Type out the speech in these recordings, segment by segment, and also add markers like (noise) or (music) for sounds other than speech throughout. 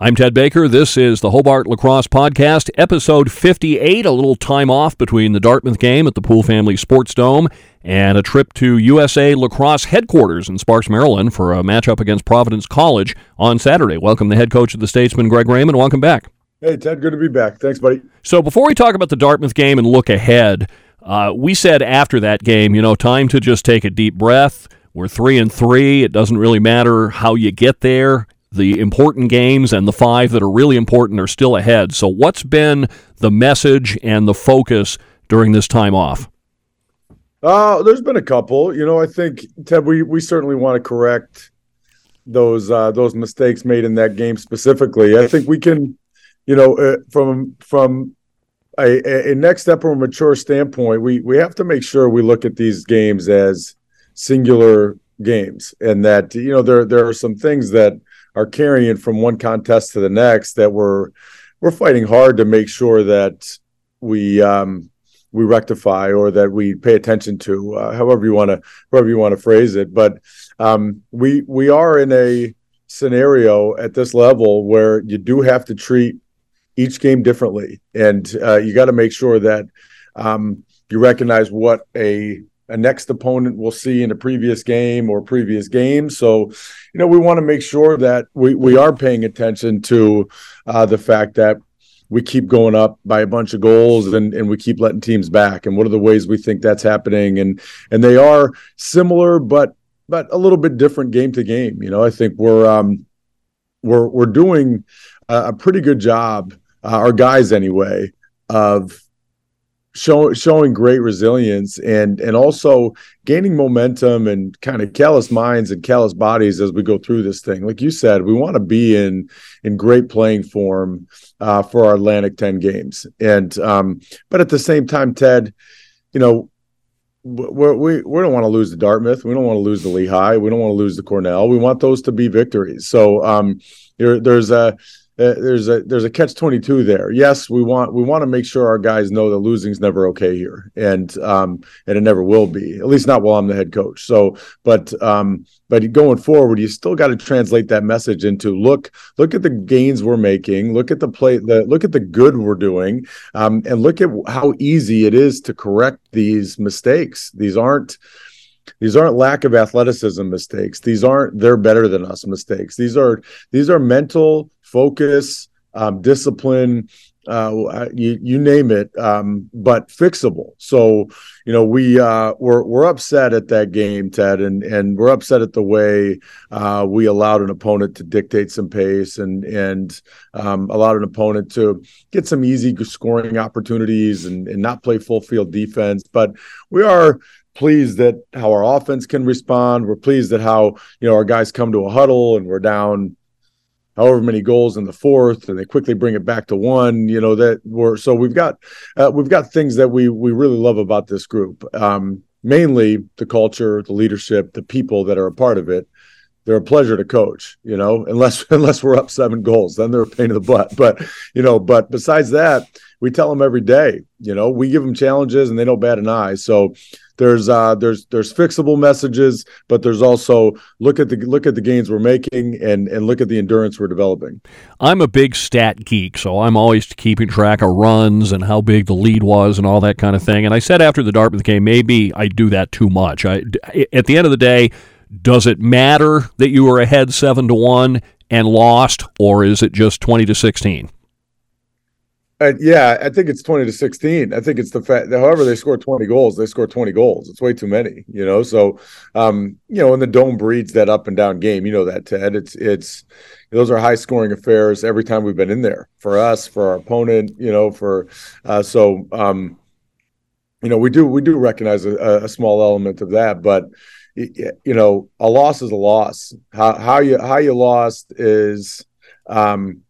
I'm Ted Baker. This is the Hobart Lacrosse Podcast, episode 58. A little time off between the Dartmouth game at the Poole Family Sports Dome and a trip to USA Lacrosse headquarters in Sparks, Maryland for a matchup against Providence College on Saturday. Welcome the head coach of the Statesmen, Greg Raymond. Welcome back. Hey, Ted, good to be back. Thanks, buddy. So, before we talk about the Dartmouth game and look ahead, uh, we said after that game, you know, time to just take a deep breath. We're three and three. It doesn't really matter how you get there the important games and the five that are really important are still ahead. So, what's been the message and the focus during this time off? Uh, there's been a couple. You know, I think Ted, we we certainly want to correct those uh, those mistakes made in that game specifically. I think we can, you know, uh, from from a, a next step a mature standpoint, we we have to make sure we look at these games as singular games, and that you know there there are some things that are carrying from one contest to the next that we're we're fighting hard to make sure that we um, we rectify or that we pay attention to, uh, however you want to however you want to phrase it. But um, we we are in a scenario at this level where you do have to treat each game differently, and uh, you got to make sure that um, you recognize what a a next opponent we'll see in a previous game or previous game. So, you know, we want to make sure that we, we are paying attention to uh, the fact that we keep going up by a bunch of goals and, and we keep letting teams back. And what are the ways we think that's happening? And and they are similar, but but a little bit different game to game. You know, I think we're um we're we're doing a, a pretty good job, uh, our guys anyway, of showing showing great resilience and and also gaining momentum and kind of callous minds and callous bodies as we go through this thing. Like you said, we want to be in in great playing form uh, for our Atlantic Ten games, and um, but at the same time, Ted, you know. We're, we we don't want to lose the Dartmouth. We don't want to lose the Lehigh. We don't want to lose the Cornell. We want those to be victories. So um, there, there's a uh, there's a there's a catch 22 there. Yes we want we want to make sure our guys know that losing's never okay here and um and it never will be at least not while i'm the head coach. So but um but going forward you still got to translate that message into look look at the gains we're making look at the play the look at the good we're doing um and look at how easy it is to correct these mistakes. These aren't these aren't lack of athleticism mistakes these aren't they're better than us mistakes these are these are mental focus um, discipline uh, you you name it, um, but fixable. So you know we uh, we're we're upset at that game, Ted, and and we're upset at the way uh, we allowed an opponent to dictate some pace and and um, allowed an opponent to get some easy scoring opportunities and and not play full field defense. But we are pleased that how our offense can respond. We're pleased that how you know our guys come to a huddle and we're down however many goals in the fourth, and they quickly bring it back to one. You know that we're so we've got uh, we've got things that we we really love about this group. Um, mainly the culture, the leadership, the people that are a part of it. They're a pleasure to coach, you know, unless (laughs) unless we're up seven goals, then they're a pain in the butt. But you know, but besides that, we tell them every day, you know, we give them challenges and they don't bat an eye. So there's uh there's there's fixable messages but there's also look at the look at the gains we're making and and look at the endurance we're developing. I'm a big stat geek so i'm always keeping track of runs and how big the lead was and all that kind of thing. And i said after the dartmouth game maybe i do that too much. I at the end of the day does it matter that you were ahead 7 to 1 and lost or is it just 20 to 16 yeah, I think it's twenty to sixteen. I think it's the fact however they score twenty goals, they score twenty goals. It's way too many, you know. So, um, you know, and the dome breeds that up and down game. You know that, Ted. It's it's those are high scoring affairs every time we've been in there for us, for our opponent. You know, for uh, so um, you know we do we do recognize a, a small element of that, but you know, a loss is a loss. How how you how you lost is um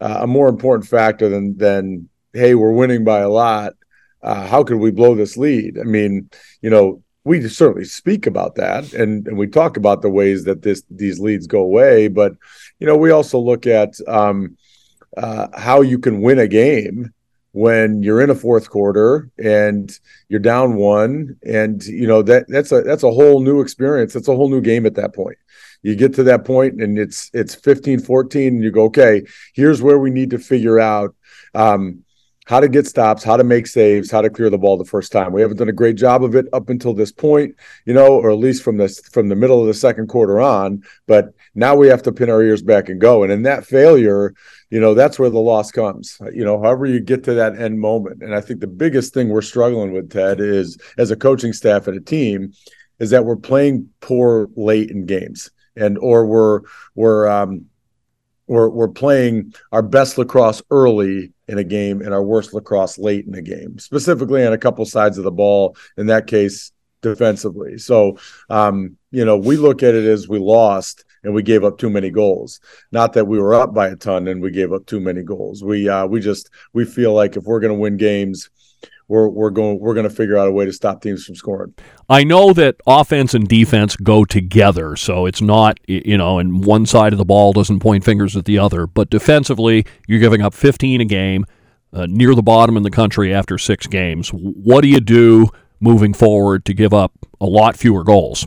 uh, a more important factor than than hey we're winning by a lot. Uh, how could we blow this lead? I mean you know we certainly speak about that and, and we talk about the ways that this these leads go away. But you know we also look at um, uh, how you can win a game when you're in a fourth quarter and you're down one. And you know that that's a that's a whole new experience. It's a whole new game at that point you get to that point and it's it's 15 14 and you go okay here's where we need to figure out um, how to get stops, how to make saves, how to clear the ball the first time. We haven't done a great job of it up until this point, you know, or at least from this from the middle of the second quarter on. But now we have to pin our ears back and go. And in that failure, you know, that's where the loss comes. You know, however you get to that end moment. And I think the biggest thing we're struggling with, Ted, is as a coaching staff and a team, is that we're playing poor late in games. And or we're we're um we're we're playing our best lacrosse early in a game and our worst lacrosse late in a game, specifically on a couple sides of the ball. In that case, defensively. So, um, you know, we look at it as we lost and we gave up too many goals. Not that we were up by a ton and we gave up too many goals. We uh, we just we feel like if we're going to win games, we're we're going we're going to figure out a way to stop teams from scoring. I know that offense and defense go together, so it's not you know, and one side of the ball doesn't point fingers at the other. But defensively, you're giving up 15 a game, uh, near the bottom in the country after six games. What do you do moving forward to give up a lot fewer goals?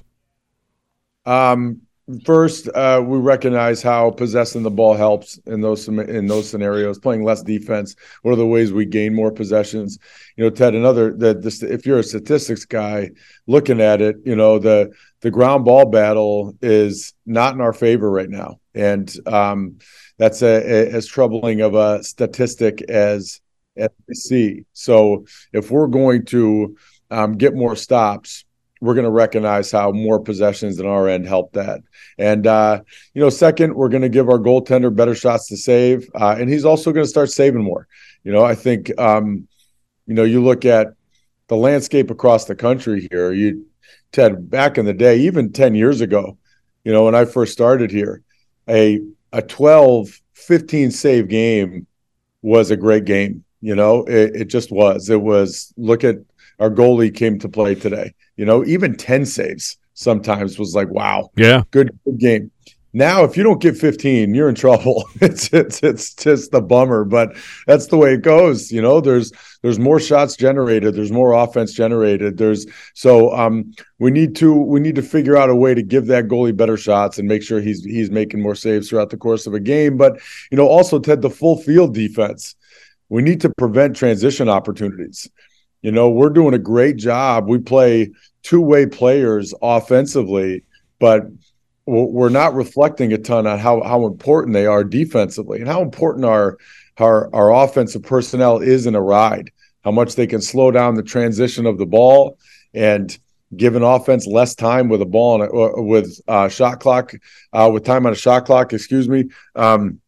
Um, First, uh, we recognize how possessing the ball helps in those in those scenarios. Playing less defense. What are the ways we gain more possessions? You know, Ted. Another that this if you're a statistics guy looking at it, you know the the ground ball battle is not in our favor right now, and um, that's a, a, as troubling of a statistic as as we see. So if we're going to um, get more stops we're going to recognize how more possessions than our end help that. And uh, you know, second, we're going to give our goaltender better shots to save, uh, and he's also going to start saving more. You know, I think um, you know you look at the landscape across the country here. You Ted, back in the day, even ten years ago, you know, when I first started here, a a 12, 15 save game was a great game. You know, it, it just was. It was look at our goalie came to play today. You know, even 10 saves sometimes was like, wow. Yeah. Good, good game. Now, if you don't get 15, you're in trouble. (laughs) It's it's it's just the bummer, but that's the way it goes. You know, there's there's more shots generated, there's more offense generated. There's so um we need to we need to figure out a way to give that goalie better shots and make sure he's he's making more saves throughout the course of a game. But you know, also Ted, the full field defense. We need to prevent transition opportunities. You know, we're doing a great job. We play two way players offensively, but we're not reflecting a ton on how, how important they are defensively and how important our, our, our offensive personnel is in a ride, how much they can slow down the transition of the ball and give an offense less time with a ball and uh, with uh, shot clock, uh, with time on a shot clock, excuse me. Um,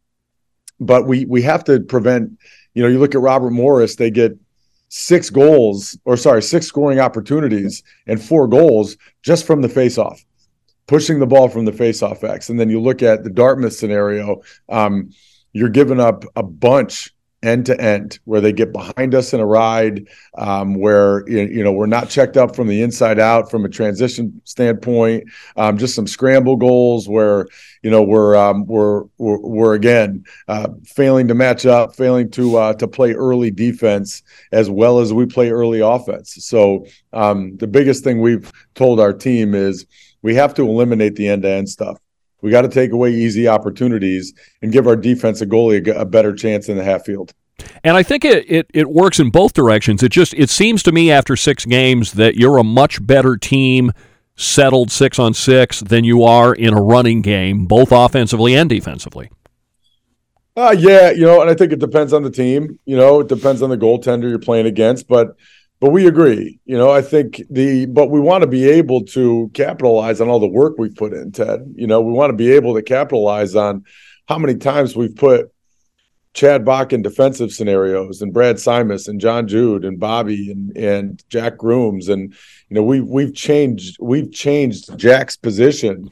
but we we have to prevent. You know, you look at Robert Morris; they get six goals, or sorry, six scoring opportunities and four goals just from the faceoff, pushing the ball from the faceoff X. And then you look at the Dartmouth scenario, um, you're giving up a bunch end to end, where they get behind us in a ride, um, where you know we're not checked up from the inside out from a transition standpoint. Um, just some scramble goals where you know we're um, we're, we're, we're again uh, failing to match up, failing to uh, to play early defense as well as we play early offense. So um, the biggest thing we've told our team is we have to eliminate the end to end stuff. We got to take away easy opportunities and give our defense a goalie a, a better chance in the half field. And I think it, it, it works in both directions. It just it seems to me after six games that you're a much better team settled six on six than you are in a running game, both offensively and defensively. Uh, yeah, you know, and I think it depends on the team. You know, it depends on the goaltender you're playing against, but but we agree. You know, I think the but we want to be able to capitalize on all the work we've put in, Ted. You know, we want to be able to capitalize on how many times we've put Chad Bach in defensive scenarios and Brad Simus and John Jude and Bobby and and Jack Grooms and you know we've we've changed we've changed Jack's position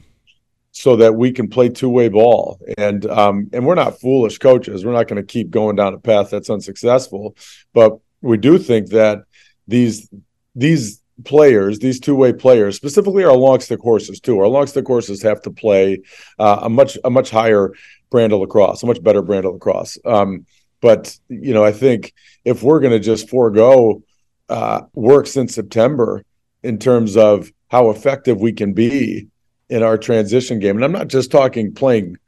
so that we can play two way ball and um and we're not foolish coaches we're not going to keep going down a path that's unsuccessful but we do think that these these players, these two way players, specifically our long stick horses too. Our long stick horses have to play uh, a much a much higher brand of lacrosse, a much better brand of lacrosse. Um, but you know, I think if we're going to just forego uh, work since September in terms of how effective we can be in our transition game, and I'm not just talking playing,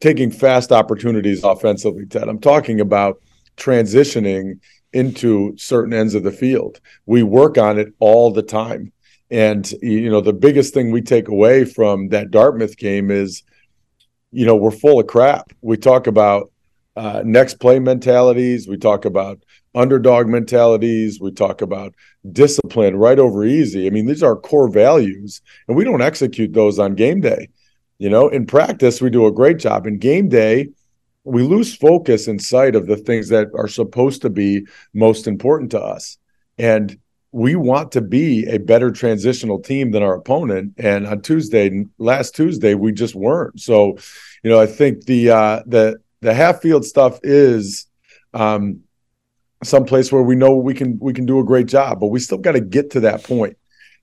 taking fast opportunities offensively, Ted. I'm talking about transitioning into certain ends of the field. We work on it all the time. And you know, the biggest thing we take away from that Dartmouth game is, you know, we're full of crap. We talk about uh, next play mentalities. We talk about underdog mentalities. We talk about discipline right over easy. I mean, these are core values, and we don't execute those on game day. You know, in practice, we do a great job. In game day, we lose focus in sight of the things that are supposed to be most important to us. And we want to be a better transitional team than our opponent. And on Tuesday, last Tuesday, we just weren't. So, you know, I think the uh the the half field stuff is um someplace where we know we can we can do a great job, but we still got to get to that point.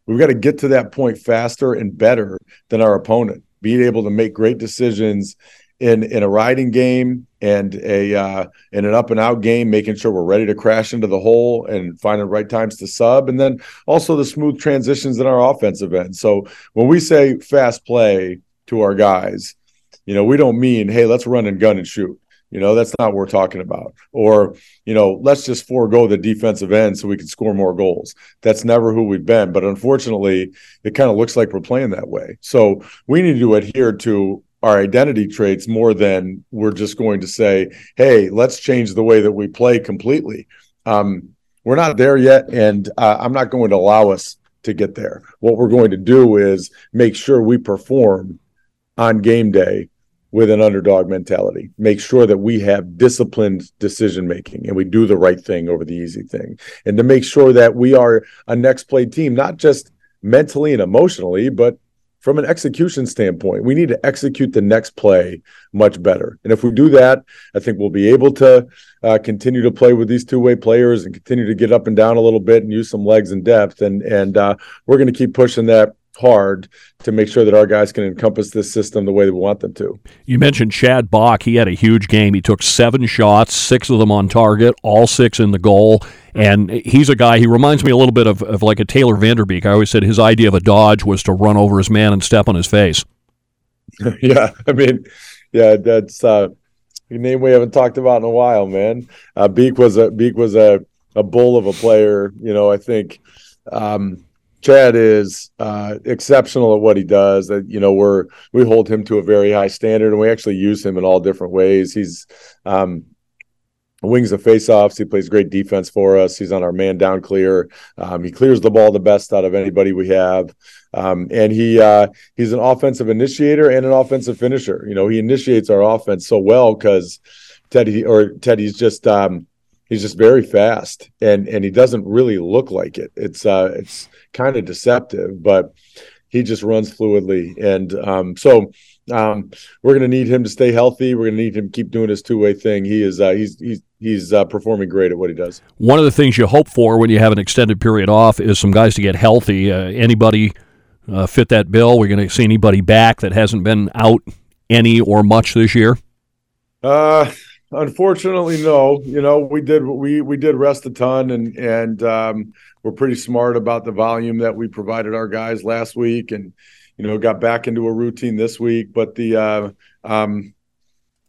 We've got to get to that point faster and better than our opponent. Being able to make great decisions in in a riding game and a uh, in an up and out game, making sure we're ready to crash into the hole and finding the right times to sub, and then also the smooth transitions in our offensive end. So when we say fast play to our guys, you know, we don't mean hey, let's run and gun and shoot. You know, that's not what we're talking about. Or, you know, let's just forego the defensive end so we can score more goals. That's never who we've been. But unfortunately, it kind of looks like we're playing that way. So we need to adhere to our identity traits more than we're just going to say, hey, let's change the way that we play completely. Um, we're not there yet, and uh, I'm not going to allow us to get there. What we're going to do is make sure we perform on game day with an underdog mentality. Make sure that we have disciplined decision making and we do the right thing over the easy thing. And to make sure that we are a next play team, not just mentally and emotionally, but from an execution standpoint, we need to execute the next play much better. And if we do that, I think we'll be able to uh, continue to play with these two way players and continue to get up and down a little bit and use some legs and depth. And and uh, we're going to keep pushing that hard to make sure that our guys can encompass this system the way that we want them to. You mentioned Chad Bach. He had a huge game. He took seven shots, six of them on target, all six in the goal. And he's a guy, he reminds me a little bit of, of like a Taylor Vanderbeek. I always said his idea of a dodge was to run over his man and step on his face. (laughs) yeah. I mean, yeah, that's uh, a name we haven't talked about in a while, man. Uh, Beak was a Beak was a, a bull of a player. You know, I think um, Chad is uh, exceptional at what he does. That you know, we're we hold him to a very high standard, and we actually use him in all different ways. He's um, wings the faceoffs. He plays great defense for us. He's on our man down clear. Um, he clears the ball the best out of anybody we have. Um, and he uh, he's an offensive initiator and an offensive finisher. You know, he initiates our offense so well because Teddy or Teddy's just um, he's just very fast and and he doesn't really look like it. It's uh, it's kind of deceptive, but he just runs fluidly. And um, so um, we're going to need him to stay healthy. We're going to need him to keep doing his two way thing. He is uh, he's he's he's uh, performing great at what he does. One of the things you hope for when you have an extended period off is some guys to get healthy. Uh, anybody uh, fit that bill? We're going to see anybody back that hasn't been out any or much this year. Uh, unfortunately, no. You know, we did we we did rest a ton, and and um, we're pretty smart about the volume that we provided our guys last week, and you know got back into a routine this week. But the uh, um,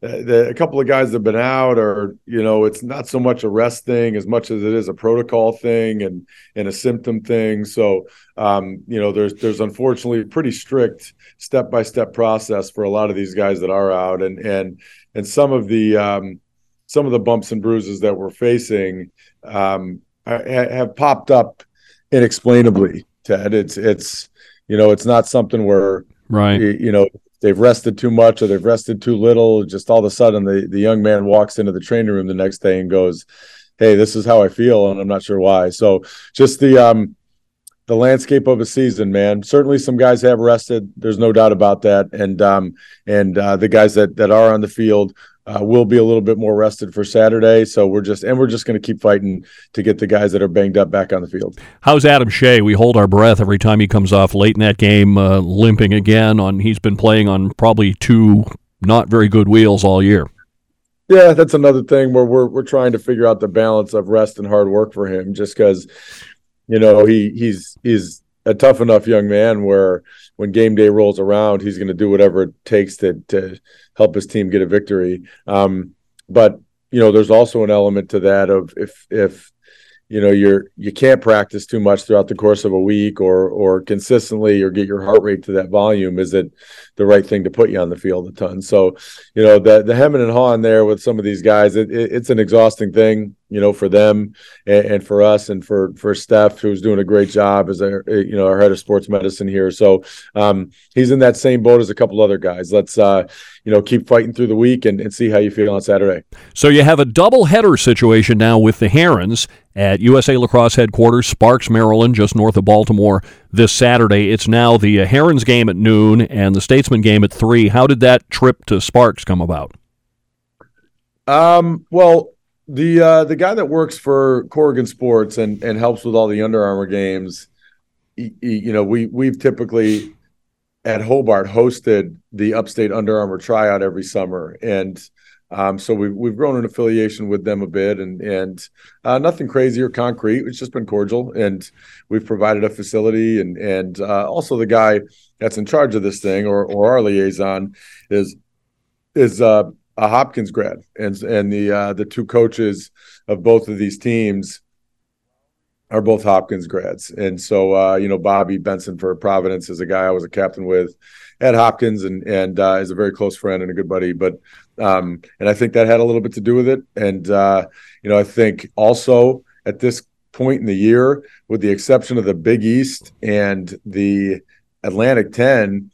the, a couple of guys that have been out or you know it's not so much a rest thing as much as it is a protocol thing and and a symptom thing so um, you know there's there's unfortunately a pretty strict step by step process for a lot of these guys that are out and and and some of the um, some of the bumps and bruises that we're facing um, have popped up inexplainably. Ted, it's it's you know it's not something where right you, you know they've rested too much or they've rested too little. Just all of a sudden, the the young man walks into the training room the next day and goes, "Hey, this is how I feel," and I'm not sure why. So just the um the landscape of a season, man. Certainly, some guys have rested. There's no doubt about that, and um and uh, the guys that that are on the field uh, we'll be a little bit more rested for Saturday. So we're just and we're just going to keep fighting to get the guys that are banged up back on the field. How's Adam Shea? We hold our breath every time he comes off late in that game, uh, limping again. On he's been playing on probably two not very good wheels all year. Yeah, that's another thing where we're we're trying to figure out the balance of rest and hard work for him. Just because, you know, he he's he's a tough enough young man where when game day rolls around, he's going to do whatever it takes to to help his team get a victory. Um, but you know, there's also an element to that of if if you know you're you can't practice too much throughout the course of a week or or consistently or get your heart rate to that volume. Is it the right thing to put you on the field a ton? So you know the the hemming and hawing there with some of these guys it, it, it's an exhausting thing you know for them and, and, for us and for for Steph who's doing a great job as a you know our head of sports medicine here. So um, he's in that same boat as a couple other guys. Let's uh, you know keep fighting through the week and, and see how you feel on Saturday. So you have a double header situation now with the Herons at USA Lacrosse headquarters, Sparks, Maryland, just north of Baltimore this Saturday. It's now the uh, Herons game at noon and the Statesmen game at 3. How did that trip to Sparks come about? Um, well, the uh, the guy that works for Corrigan Sports and and helps with all the Under Armour games, he, he, you know, we we've typically at Hobart hosted the Upstate Under Armour tryout every summer, and um, so we've we've grown an affiliation with them a bit, and and uh, nothing crazy or concrete. It's just been cordial, and we've provided a facility, and and uh, also the guy that's in charge of this thing, or or our liaison, is is uh, a Hopkins grad, and and the uh, the two coaches of both of these teams are both Hopkins grads, and so uh, you know Bobby Benson for Providence is a guy I was a captain with at Hopkins, and and uh, is a very close friend and a good buddy, but um, and I think that had a little bit to do with it. And uh, you know, I think also at this point in the year, with the exception of the Big East and the Atlantic Ten,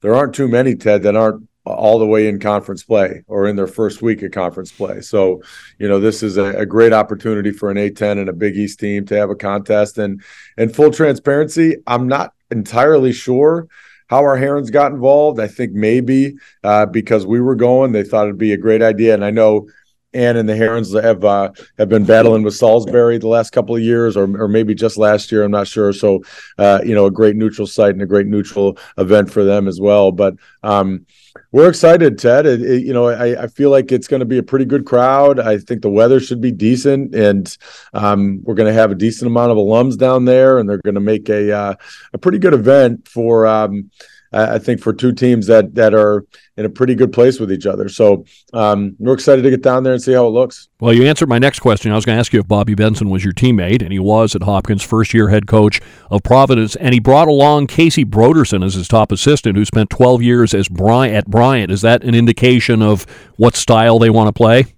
there aren't too many Ted that aren't all the way in conference play or in their first week of conference play. So, you know, this is a, a, great opportunity for an A10 and a Big East team to have a contest. And and full transparency, I'm not entirely sure how our Herons got involved. I think maybe uh, because we were going, they thought it'd be a great idea. And I know Ann and the Herons have uh, have been battling with Salisbury the last couple of years, or or maybe just last year. I'm not sure. So, uh, you know, a great neutral site and a great neutral event for them as well. But um, we're excited, Ted. It, it, you know, I, I, feel like it's going to be a pretty good crowd. I think the weather should be decent, and um, we're going to have a decent amount of alums down there, and they're going to make a uh, a pretty good event for. Um, I think for two teams that that are in a pretty good place with each other. So um, we're excited to get down there and see how it looks. Well, you answered my next question. I was going to ask you if Bobby Benson was your teammate, and he was at Hopkins, first year head coach of Providence, and he brought along Casey Broderson as his top assistant, who spent 12 years as Bryant at Bryant. Is that an indication of what style they want to play?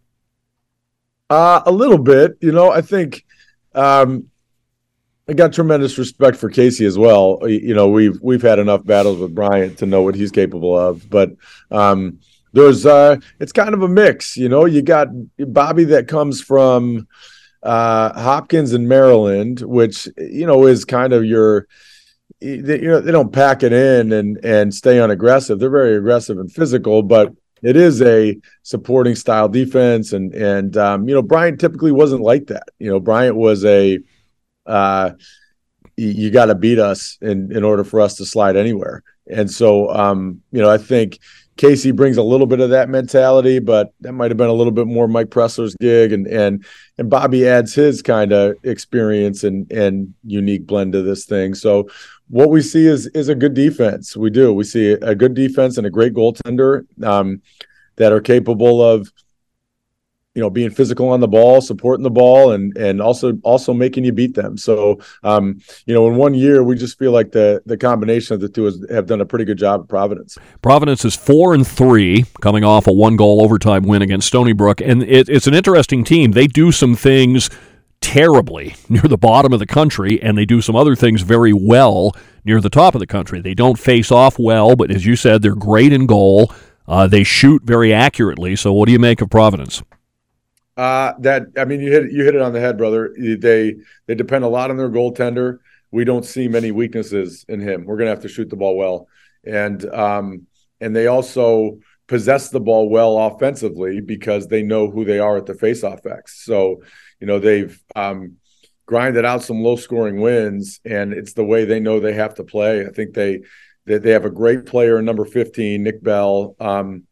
Uh, a little bit. You know, I think. Um, I got tremendous respect for Casey as well. You know, we've we've had enough battles with Bryant to know what he's capable of, but um, there's uh, it's kind of a mix. You know, you got Bobby that comes from uh, Hopkins in Maryland, which you know is kind of your you know they don't pack it in and and stay unaggressive. They're very aggressive and physical, but it is a supporting style defense. And and um, you know Bryant typically wasn't like that. You know Bryant was a uh, you got to beat us in in order for us to slide anywhere. And so, um, you know, I think Casey brings a little bit of that mentality, but that might have been a little bit more Mike Pressler's gig, and and and Bobby adds his kind of experience and and unique blend to this thing. So what we see is is a good defense. We do. We see a good defense and a great goaltender um, that are capable of you know being physical on the ball supporting the ball and and also also making you beat them. So um you know in one year we just feel like the the combination of the two has, have done a pretty good job at providence. Providence is four and three coming off a one goal overtime win against stony brook. And it, it's an interesting team. They do some things terribly (laughs) near the bottom of the country and they do some other things very well near the top of the country. They don't face off well but as you said they're great in goal. Uh, they shoot very accurately. So what do you make of providence uh, that I mean, you hit you hit it on the head, brother. They they depend a lot on their goaltender. We don't see many weaknesses in him. We're gonna have to shoot the ball well, and um, and they also possess the ball well offensively because they know who they are at the faceoff X. So you know they've um, grinded out some low scoring wins, and it's the way they know they have to play. I think they they, they have a great player, number fifteen, Nick Bell. Um,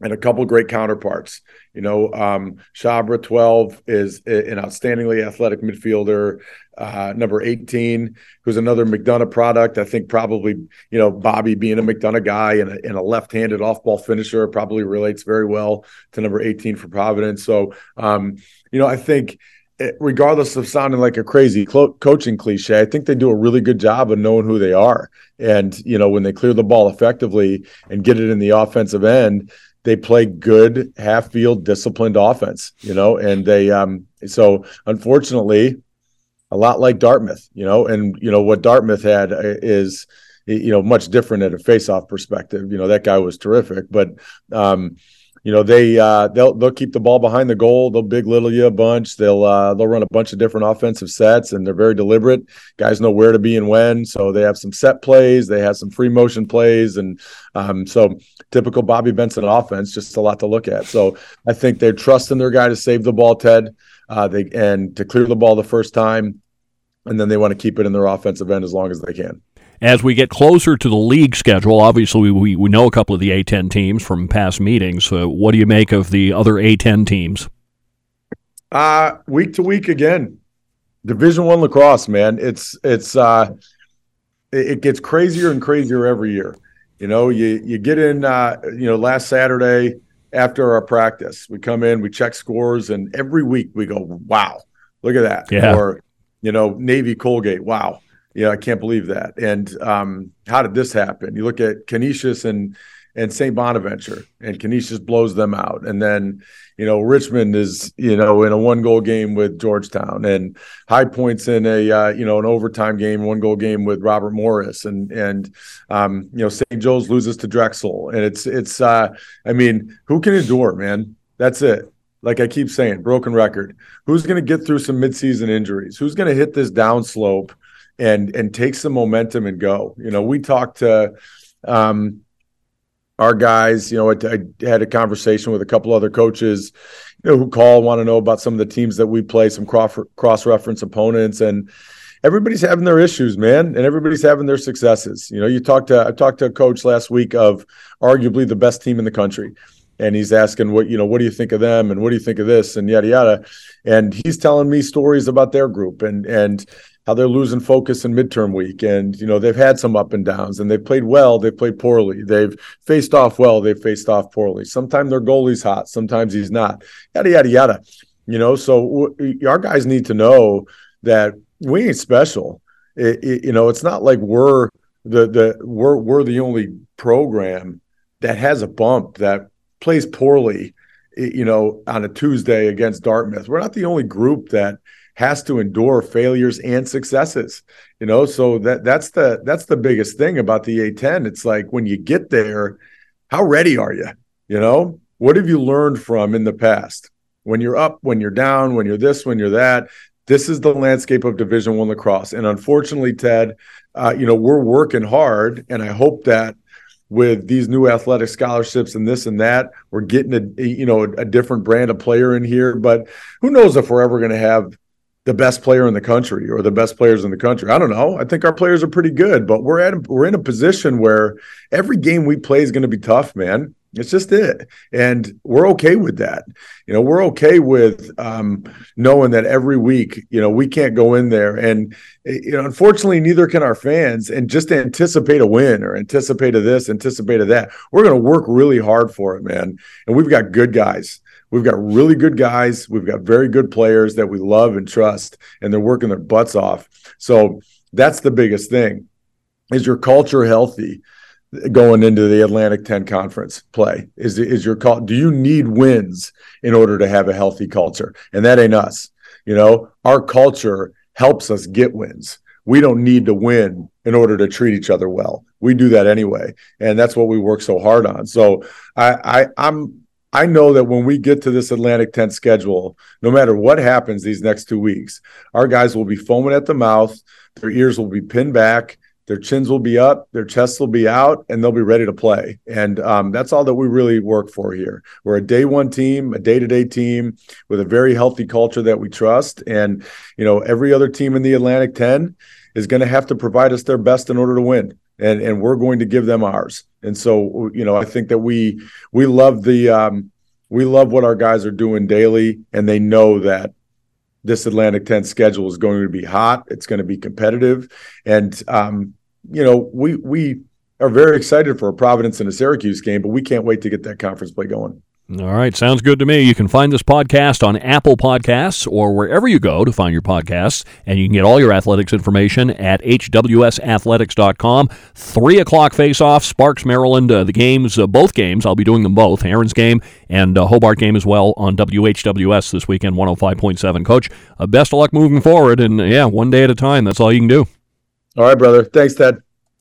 and a couple great counterparts. You know, um, Sabra 12 is an outstandingly athletic midfielder. Uh, number 18, who's another McDonough product. I think probably, you know, Bobby being a McDonough guy and a, and a left-handed off-ball finisher probably relates very well to number 18 for Providence. So, um, you know, I think eh, regardless of sounding like a crazy clo- coaching cliche, I think they do a really good job of knowing who they are. And, you know, when they clear the ball effectively and get it in the offensive end, they play good half field disciplined offense, you know, and they um so unfortunately a lot like Dartmouth, you know, and you know what Dartmouth had uh, is you know much different at a face-off perspective. You know that guy was terrific, but um, you know they uh, they'll they'll keep the ball behind the goal. They'll big little you a bunch. They'll uh, they'll run a bunch of different offensive sets, and they're very deliberate. Guys know where to be and when. So they have some set plays. They have some free motion plays, and um, so typical Bobby Benson offense. Just a lot to look at. So I think they're trusting their guy to save the ball, Ted uh, they and to clear the ball the first time, and then they want to keep it in their offensive end as long as they can. As we get closer to the league schedule, obviously we, we know a couple of the A10 teams from past meetings. So what do you make of the other A10 teams? Uh, week to week again, Division One lacrosse, man. It's it's uh, it gets crazier and crazier every year. You know, you you get in. Uh, you know, last Saturday after our practice. We come in, we check scores, and every week we go, wow, look at that. Yeah. Or, you know, Navy Colgate, wow. Yeah, I can't believe that. And um, how did this happen? You look at Canisius and and St. Bonaventure, and Canisius blows them out. And then, you know, Richmond is, you know, in a one goal game with Georgetown, and High Points in a, uh, you know, an overtime game, one goal game with Robert Morris, and and um, you know, St. Joe's loses to Drexel, and it's it's, uh, I mean, who can endure, man? That's it. Like I keep saying, broken record. Who's going to get through some midseason injuries? Who's going to hit this downslope and and take some momentum and go? You know, we talked to. Um, our guys. You know, I, I, had a conversation with a couple other coaches, you know, who call want to know about some of the teams that we play, some cross reference opponents, and everybody's having their issues, man, and everybody's having their successes. You know, you talked to I talked to a coach last week of arguably the best team in the country. And he's asking what you know, what do you think of them, and what do you think of this, and yada yada, and he's telling me stories about their group, and and how they're losing focus in midterm week. And, you know, they've had some up and downs and they've played well, they've played poorly. They've faced off well, they've faced off poorly. Sometimes their goalie's hot, sometimes he's not. Yada, yada, yada. You know, so w- our guys need to know that we ain't special. It, it, you know, it's not like we're the the we're we're the only program that has a bump that plays poorly, you know, on a Tuesday against Dartmouth. We're not the only group that has to endure failures and successes you know? So that that's the that's the biggest thing about the a10 it's like when you get there how ready are you you know? What have you learned from in the past? When you're up when you're down when you're this when you're that this is the landscape of division one lacrosse. And unfortunately ted uh, you know we're working hard and i hope that with these new athletic scholarships and this and that we're getting a you know a, a different brand of player in here. But who knows if we're ever going to have the best player in the country or the best players in the country. I don't know. I think our players are pretty good, but we're at we're in a position where every game we play is going to be tough, man. It's just it, and we're okay with that. You know, we're okay with um, knowing that every week, you know, we can't go in there, and you know, unfortunately, neither can our fans. And just anticipate a win or anticipate a this, anticipate a that. We're going to work really hard for it, man. And we've got good guys. We've got really good guys. We've got very good players that we love and trust, and they're working their butts off. So that's the biggest thing. Is your culture healthy going into the Atlantic 10 conference play? Is is your call do you need wins in order to have a healthy culture? And that ain't us. You know, our culture helps us get wins. We don't need to win in order to treat each other well. We do that anyway. And that's what we work so hard on. So I, I I'm I know that when we get to this Atlantic 10 schedule, no matter what happens these next two weeks, our guys will be foaming at the mouth, their ears will be pinned back, their chins will be up, their chests will be out, and they'll be ready to play. And um, that's all that we really work for here. We're a day one team, a day to day team with a very healthy culture that we trust. And, you know, every other team in the Atlantic 10 is going to have to provide us their best in order to win. And, and we're going to give them ours. And so, you know, I think that we we love the um, we love what our guys are doing daily, and they know that this Atlantic 10 schedule is going to be hot. It's going to be competitive, and um, you know, we we are very excited for a Providence and a Syracuse game, but we can't wait to get that conference play going. All right, sounds good to me. You can find this podcast on Apple Podcasts or wherever you go to find your podcasts, and you can get all your athletics information at hwsathletics.com. Three o'clock face-off, Sparks, Maryland. Uh, the games, uh, both games, I'll be doing them both. Herons game and uh, Hobart game as well on WHWS this weekend, 105.7. Coach, uh, best of luck moving forward, and yeah, one day at a time. That's all you can do. All right, brother. Thanks, Ted.